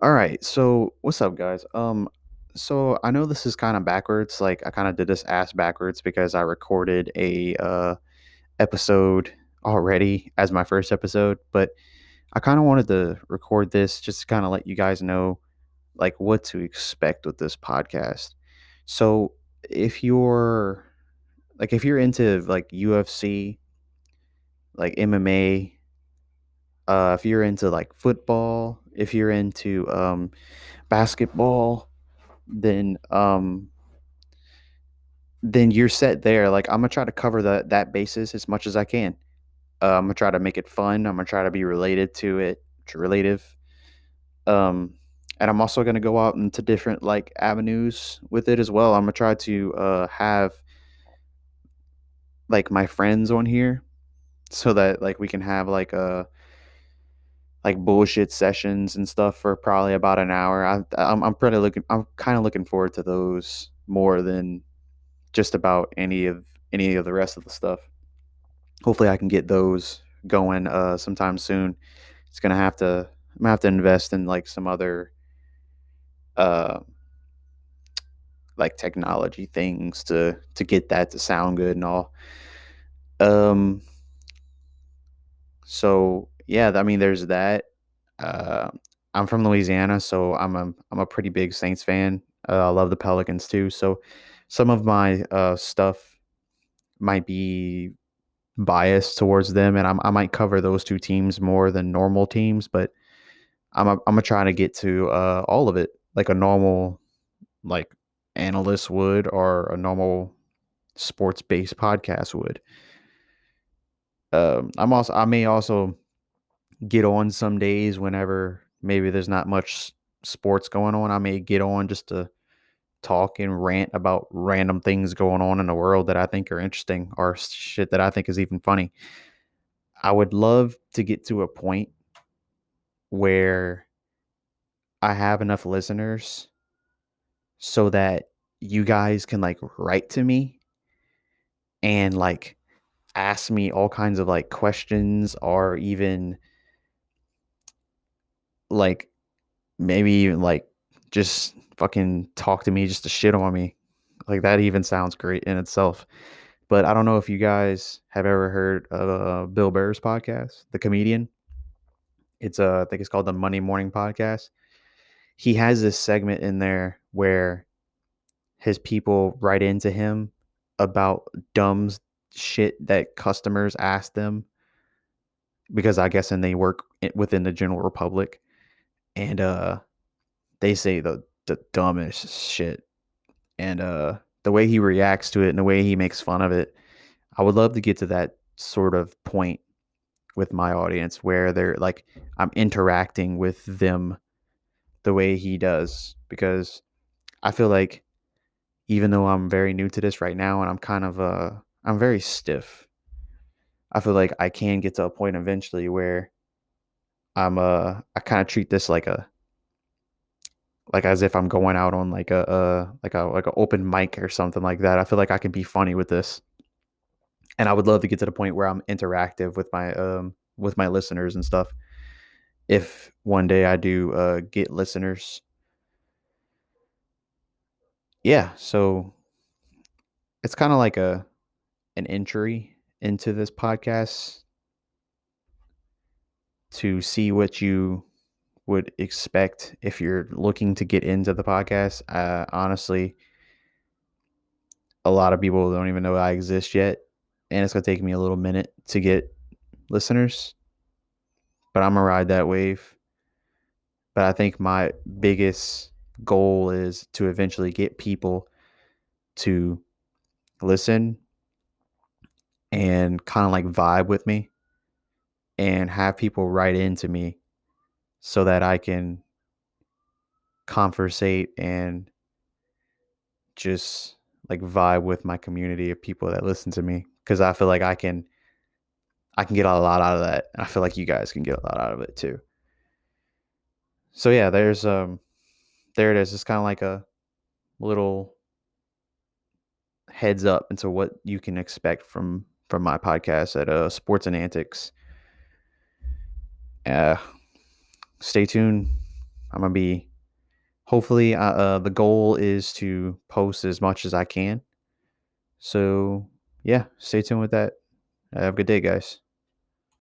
All right. So, what's up, guys? Um, so I know this is kind of backwards. Like, I kind of did this ass backwards because I recorded a uh episode already as my first episode, but I kind of wanted to record this just to kind of let you guys know like what to expect with this podcast. So, if you're like if you're into like UFC, like MMA, uh if you're into like football, if you're into um basketball, then um then you're set there. Like I'm gonna try to cover that that basis as much as I can. Uh, I'm gonna try to make it fun. I'm gonna try to be related to it, relative. Um, and I'm also gonna go out into different like avenues with it as well. I'm gonna try to uh have like my friends on here so that like we can have like a like bullshit sessions and stuff for probably about an hour. I, I'm I'm pretty looking. I'm kind of looking forward to those more than just about any of any of the rest of the stuff. Hopefully, I can get those going uh, sometime soon. It's gonna have to. I'm gonna have to invest in like some other uh, like technology things to to get that to sound good and all. Um. So yeah, I mean, there's that. Uh, I'm from Louisiana, so I'm a I'm a pretty big Saints fan. Uh, I love the Pelicans too. So some of my uh, stuff might be biased towards them, and I'm, I might cover those two teams more than normal teams. But I'm a, I'm gonna try to get to uh, all of it, like a normal like analyst would, or a normal sports based podcast would. Um, I'm also I may also get on some days whenever maybe there's not much sports going on. I may get on just to talk and rant about random things going on in the world that I think are interesting or shit that I think is even funny. I would love to get to a point where I have enough listeners so that you guys can like write to me and like ask me all kinds of like questions or even like maybe even like just fucking talk to me just to shit on me. Like that even sounds great in itself. But I don't know if you guys have ever heard of uh, Bill Burr's podcast, the comedian. It's uh, I think it's called the Monday Morning Podcast. He has this segment in there where his people write into him about dumb shit that customers ask them because I guess and they work within the general republic and uh they say the the dumbest shit and uh the way he reacts to it and the way he makes fun of it i would love to get to that sort of point with my audience where they're like i'm interacting with them the way he does because i feel like even though i'm very new to this right now and i'm kind of uh i'm very stiff i feel like i can get to a point eventually where i'm uh i kind of treat this like a like as if I'm going out on like a, a like a like an open mic or something like that. I feel like I can be funny with this, and I would love to get to the point where I'm interactive with my um with my listeners and stuff. If one day I do uh, get listeners, yeah. So it's kind of like a an entry into this podcast to see what you would expect if you're looking to get into the podcast. Uh, honestly, a lot of people don't even know I exist yet, and it's gonna take me a little minute to get listeners. But I'm gonna ride that wave. But I think my biggest goal is to eventually get people to listen and kind of like vibe with me and have people write into me so that I can conversate and just like vibe with my community of people that listen to me because I feel like I can I can get a lot out of that and I feel like you guys can get a lot out of it too. So yeah, there's um there it is. It's kind of like a little heads up into what you can expect from from my podcast at uh Sports and Antics. Uh stay tuned I'm gonna be hopefully uh, uh, the goal is to post as much as I can. So yeah, stay tuned with that. Have a good day, guys.